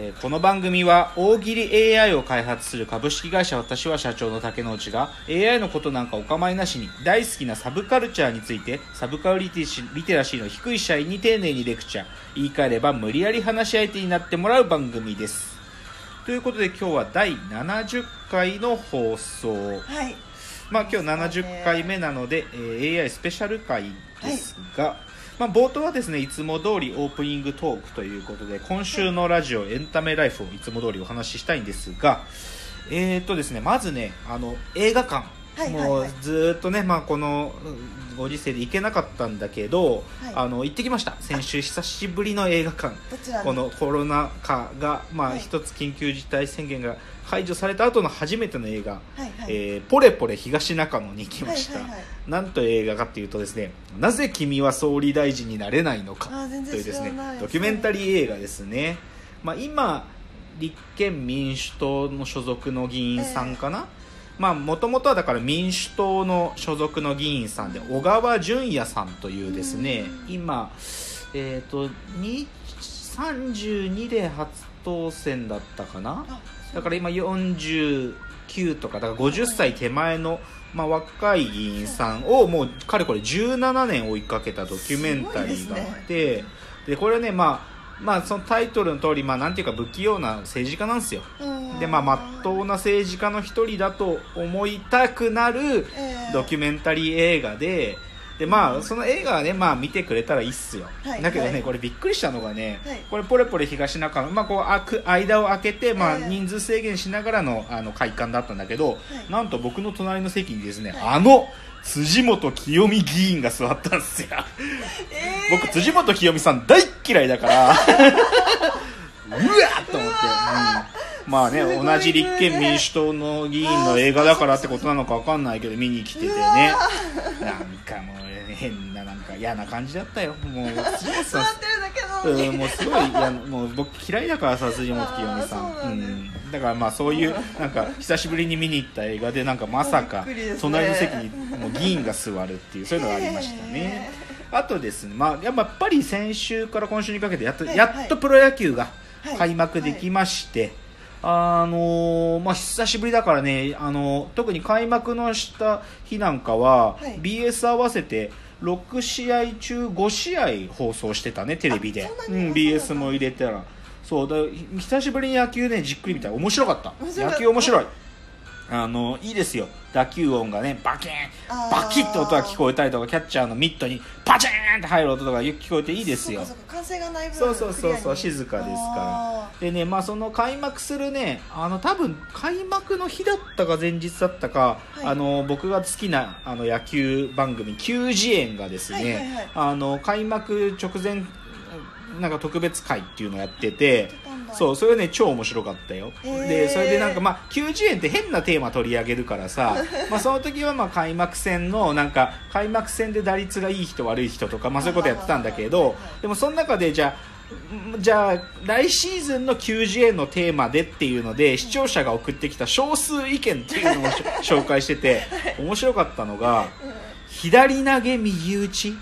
えーこの番組は大喜利 AI を開発する株式会社私は社長の竹之内が AI のことなんかお構いなしに大好きなサブカルチャーについてサブカルリテシリテラシーの低い社員に丁寧にレクチャー言い換えれば無理やり話し相手になってもらう番組です。ということで今日は第70回の放送。はい。まあ、今日70回目なので、えー AI スペシャル回ですが、まあ、冒頭はですねいつも通りオープニングトークということで今週のラジオエンタメライフをいつも通りお話ししたいんですがえー、とですねまずねあの映画館、はいはいはい。もうずーっとね、まあ、このうんご時世で行けなかったんだけど、はい。あの行ってきました。先週久しぶりの映画館。このコロナ禍が、まあ、はい。一つ緊急事態宣言が解除された後の初めての映画。はいはい。えーポレポレ東中野に行きました、はいはいはい。なんと映画かっていうとですね「なぜ君は総理大臣になれないのか」というですねドキュメンタリー映画ですね、まあ、今立憲民主党の所属の議員さんかな、まあもともとはだから民主党の所属の議員さんで小川淳也さんというですねうん。今えっ、とに32で初当選だったかな？あだから今49とかだから50歳手前の、まあ、若い議員さんをもうかれこれ17年追いかけたドキュメンタリーがあってで,、これねまあまあそのタイトルの通りまあなんていうか不器用な政治家なんですよ。うん。でまあまっとうな政治家の一人だと思いたくなるえードキュメンタリー映画ででまあその映画はねまあ見てくれたらいいっすよ、はい。だけどね、はい。これびっくりしたのがね、はい。これポレポレ東中野まあこうあく間を空けてまあええ。人数制限しながらのあの会館だったんだけど、い。なんと僕の隣の席にですね、はい。あの辻元清美議員が座ったんですよ。えー。僕辻元清美さん大っ嫌いだから。うわっと思って、うん。まあね同じ立憲民主党の議員の映画だからってことなのか分かんないけど見に来ててね。なんかもう変ななんか嫌な感じだったよ。もう辻元座さんうん、もうすごいいやもう僕嫌いだからさ辻元清美さん。あーそうなんだ。ん、だからまあそういうなんか久しぶりに見に行った映画でなんかまさかびっくりですね。隣の席にもう議員が座るっていうそういうのがありましたね、あとですね、まあ、やっぱり先週から今週にかけてやっと,、はいやっとプロ野球がはい。開幕できまして、あのーまあ、久しぶりだからね、あのー特に開幕のした日なんかは、はい。BS 合わせて6試合中5試合放送してたねテレビで。うん、BS も入れたら。そうだ久しぶりに野球ねじっくり見たら面白かった。野球面白いあのいいですよ。打球音がねバキーンバキッと音が聞こえたりとかキャッチャーのミットにパチーンって入る音とかよく聞こえていいですよ。そうかそうそうそう静かですあから。でねまあその開幕するねあの多分開幕の日だったか前日だったか、はい。あの僕が好きなあの野球番組「球児園」がですね、はいはいはい。あの開幕直前なんか特別会っていうのをやっててそうそれね超面白かったよ、でそれでなんかまあ球児園って変なテーマ取り上げるからさ まあその時はまあ開幕戦のなんか開幕戦で打率がいい人悪い人とかまあそういうことやってたんだけどでもその中でじゃあんじゃあ来シーズンの球児園のテーマでっていうので視聴者が送ってきた少数意見っていうのをし 紹介してて面白かったのが左投げ右打ち。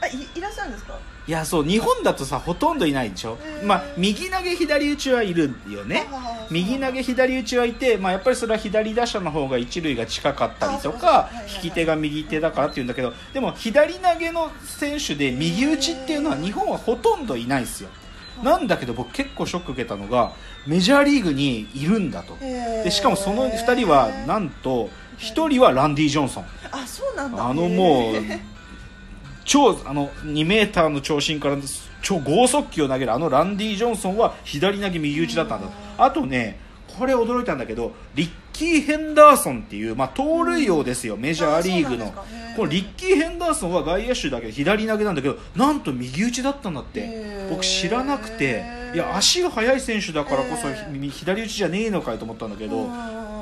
あいいらっしゃるんですか？いやそう日本だとさほとんどいないでしょ、うん。まあ、右投げ左打ちはいるよね。右投げ左打ちはいて、まあ、やっぱりそれは左打者の方が一塁が近かったりとか引き手が右手だからっていうんだけどでも左投げの選手で右打ちっていうのは日本はほとんどいないですよ。なんだけど僕結構ショック受けたのがメジャーリーグにいるんだと。でしかもその2人はなんと1人はランディ・ジョンソン。あのもう超あの2メーターの長身から超剛速球を投げるあのランディ・ジョンソンは左投げ右打ちだったんだあとねこれ驚いたんだけどリッキー・ヘンダーソンっていう、まあ、盗塁王ですよ。メジャーリーグの。このリッキー・ヘンダーソンは外野手だけど左投げなんだけどなんと右打ちだったんだって。僕知らなくて。いや足が速い選手だからこそ左打ちじゃねえのかよと思ったんだけど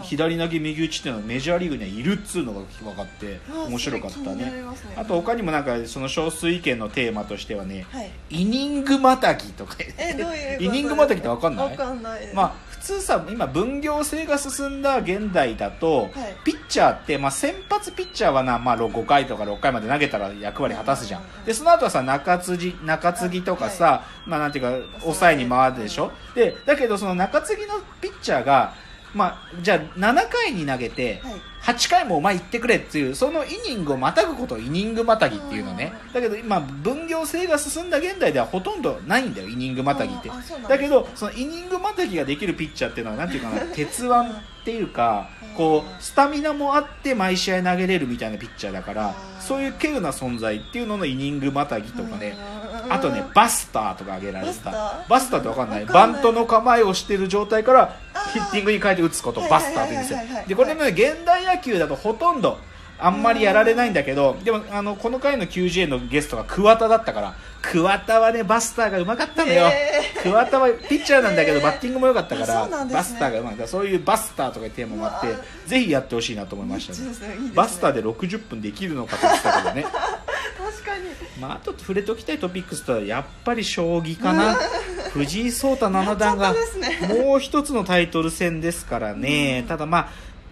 左投げ右打ちっていうのはメジャーリーグにはいるっつうのが分かってあ面白かったね。ね。あと他にもなんかその少数意見のテーマとしてはねはい。イニングまたぎとか。えどういうことイニングまたぎって分かんない？わかんない。ですまあ普通さ今分業制が進んだ現代だと、はい。ピッチャーって、まあ、先発ピッチャーはな、まあ、5回とか6回まで投げたら役割果たすじゃん。うんでその後はさ中継ぎ中継ぎとかさ、まあなんていうか抑えに回るでしょ？でだけどその中継ぎのピッチャーがまあ、じゃあ7回に投げてはい。8回もお前行ってくれっていうそのイニングをまたぐことをイニングまたぎっていうのね。だけど今分業制が進んだ現代ではほとんどないんだよイニングまたぎって。だ。けどそのイニングまたぎができるピッチャーっていうのはなんていうかな 鉄腕っていうかこうスタミナもあって毎試合投げれるみたいなピッチャーだからそういう稀有な存在っていうののイニングまたぎとかね。うんあとねバスターとか挙げられた。バスター？ってわかんない。バントの構えをしてる状態からヒッティングに変えて打つことバスターって言うんですよ。でこれもね現代野球だとほとんどあんまりやられないんだけどでもあのこの回の QGA のゲストが桑田だったから桑田はねバスターがうまかったのよ。桑田はピッチャーなんだけどバッティングも良かったかあらバスターがうまいからそういうバスターとかいうテーマもあってぜひやってほしいなと思いましたね。ね。バスターで60分できるのかと思ってたけどね確かに。まあ、あと触れておきたいトピックスとはやっぱり将棋かな。藤井聡太七段がもう一つのタイトル戦ですからね、ただまあ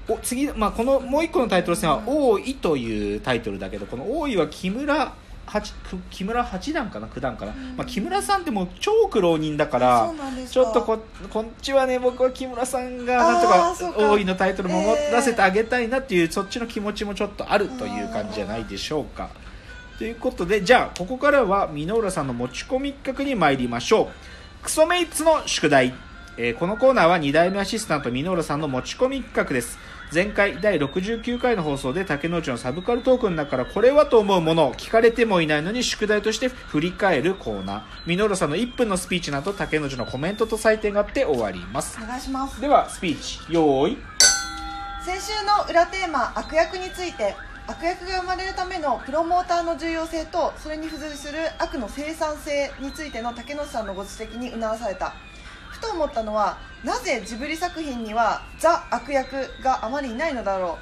お次、まあ、このもう一個のタイトル戦は王位というタイトルだけどこの王位は木村八く木村八段かな？九段かな、まあ、木村さんってもう超苦労人だからちょっとここっちはね僕は木村さんがなんとあか。王位のタイトルも持たせてあげたいなっていう、そっちの気持ちもちょっとあるという感じじゃないでしょうか。ということでじゃあここからは箕浦さんの持ち込み企画に参りましょう。クソメイツの宿題、えーこのコーナーは2代目アシスタント箕浦さんの持ち込み企画です。前回第69回の放送で竹之内のサブカルトークの中からこれはと思うものを聞かれてもいないのに宿題として振り返るコーナー。箕浦さんの1分のスピーチなど竹之内のコメントと採点があって終わります。お願いします。ではスピーチ。用意。先週の裏テーマ悪役について悪役が生まれるためのプロモーターの重要性とそれに付随する悪の生産性についての竹野内さんのご指摘にうなされた。ふと思ったのはなぜジブリ作品にはザ悪役があまりいないのだろ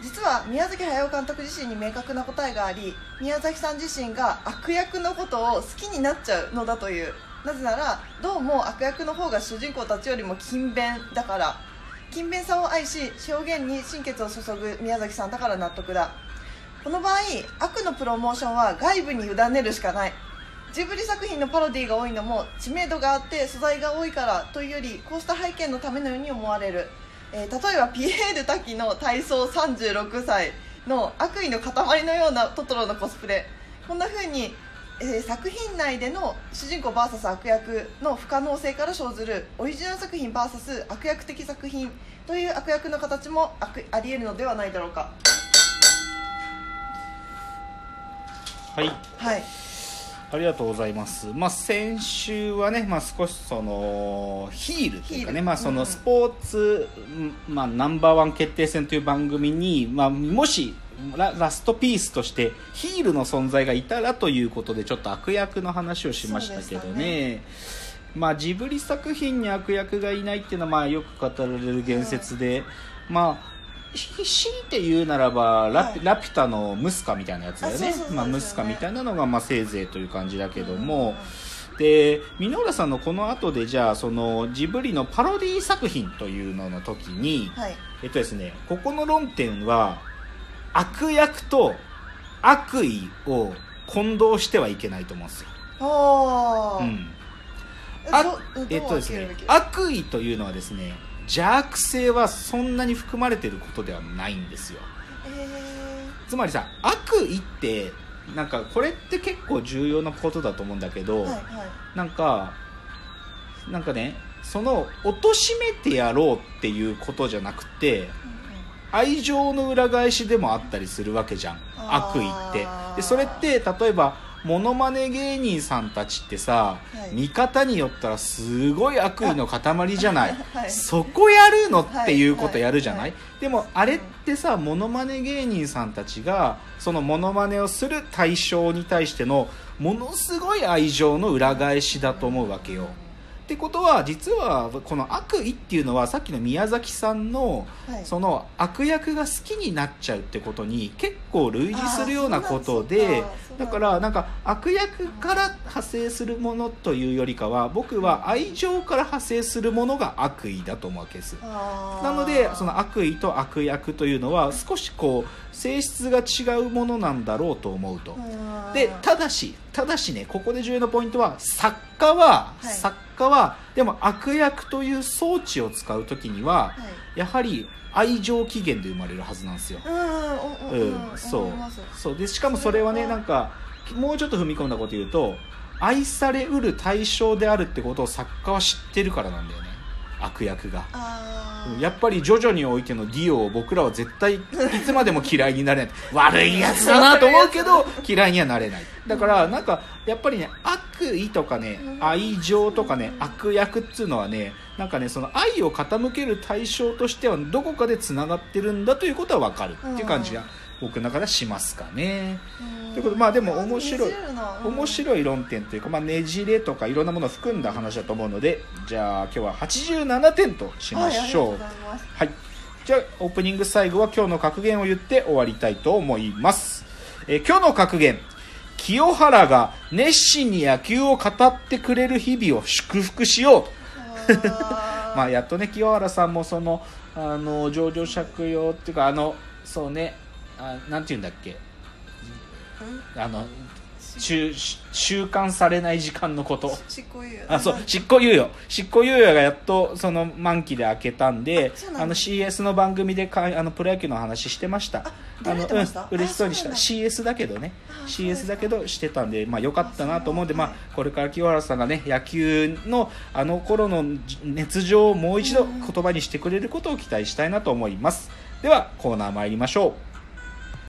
う。実は宮崎駿監督自身に明確な答えがあり宮崎さん自身が悪役のことを好きになっちゃうのだという。なぜならどうも悪役の方が主人公たちよりも勤勉だから。勤勉さを愛し表現に心血を注ぐ宮崎さんだから納得だ。この場合悪のプロモーションは外部に委ねるしかない。ジブリ作品のパロディが多いのも知名度があって素材が多いからというよりこうした背景のためのように思われる、えー例えばピエール滝の体操36歳の悪意の塊のようなトトロのコスプレ。こんな風に、えー作品内での主人公 VS 悪役の不可能性から生ずるオリジナル作品 VS 悪役的作品という悪役の形も悪あり得るのではないだろうか。はい。はいありがとうございます。まあ、先週はね、まあ、少しそのヒールというかね、まあ、そうん。のスポーツ、うんまあ、ナンバーワン決定戦という番組に、まあ、もしララストピースとしてヒールの存在がいたらということでちょっと悪役の話をしましたけどね。まあ、ジブリ作品に悪役がいないっていうのはまあよく語られる言説で、まあひ強いて言うならばラピ,、はい。ラピュタのムスカみたいなやつだよね。まあ、ムスカみたいなのがまあせいぜいという感じだけども、うん。で箕浦さんのこの後でじゃあそのジブリのパロディ作品というのの時に、はい。えっとですねここの論点は悪役と悪意を混同してはいけないと思うんですよ、ああ、うん、あえっとですね悪意というのはですね邪悪性はそんなに含まれていることではないんですよ。えつまりさ悪意ってなんかこれって結構重要なことだと思うんだけど、ー、はいはい。なんかなんかねその貶めてやろうっていうことじゃなくて愛情の裏返しでもあったりするわけじゃん。悪意って。でそれって例えばモノマネ芸人さんたちってさ、はい。見方によったらすごい悪意の塊じゃない、はい。そこやるのっていうことやるじゃない、はい。でもあれってさモノマネ芸人さんたちがそのモノマネをする対象に対してのものすごい愛情の裏返しだと思うわけよってことは実はこの悪意っていうのはさっきの宮崎さんのはい。その悪役が好きになっちゃうってことに結構類似するようなことでだだからなんか悪役から派生するものというよりかは僕は愛情から派生するものが悪意だと思うわけです。なのでその悪意と悪役というのは少しこう性質が違うものなんだろうと思うと。うんでただしただしねここで重要なポイントは作家は、はい。作家はでも悪役という装置を使う時にははい。やはり愛情起源で生まれるはずなんですよ、うんうんそう。そう。でしかもそれはねなんかもうちょっと踏み込んだこと言うと愛されうる対象であるってことを作家は知ってるからなんだよね悪役が。やっぱりジョジョにおいてのディオを僕らは絶対 いつまでも嫌いになれない。悪いやつだなと思うけど嫌いにはなれない。だからなんかやっぱりね悪意とかねうん。愛情とかね悪役っつうのはねなんかねその愛を傾ける対象としてはどこかでつながってるんだということは分かるっていう感じが僕の中ではしますかね。うんということでまあでも面白い面白い論点というか、まあ、ねじれとかいろんなものを含んだ話だと思うのでじゃあ今日は87点としましょう。はい。じゃあ、オープニング最後は今日の格言を言って終わりたいと思います。えー今日の格言。清原が熱心に野球を語ってくれる日々を祝福しよう。まあ、やっとね、清原さんもその、あの、上場借用っていうか、あの、そうね、あなんて言うんだっけ？あの、週、週刊されない時間のこと。執行猶予あそう執行猶予執行猶予がやっとその満期で明けたんであの CS の番組でかあのプロ野球の話してました。出られてました？うん、嬉しそうにした。あ CS だ。けどね。CS か。だけどしてたんでまあ良かったなと思うんでまあこれから清原さんがね野球のあの頃の熱情をもう一度うん言葉にしてくれることを期待したいなと思います。ではコーナー参りましょう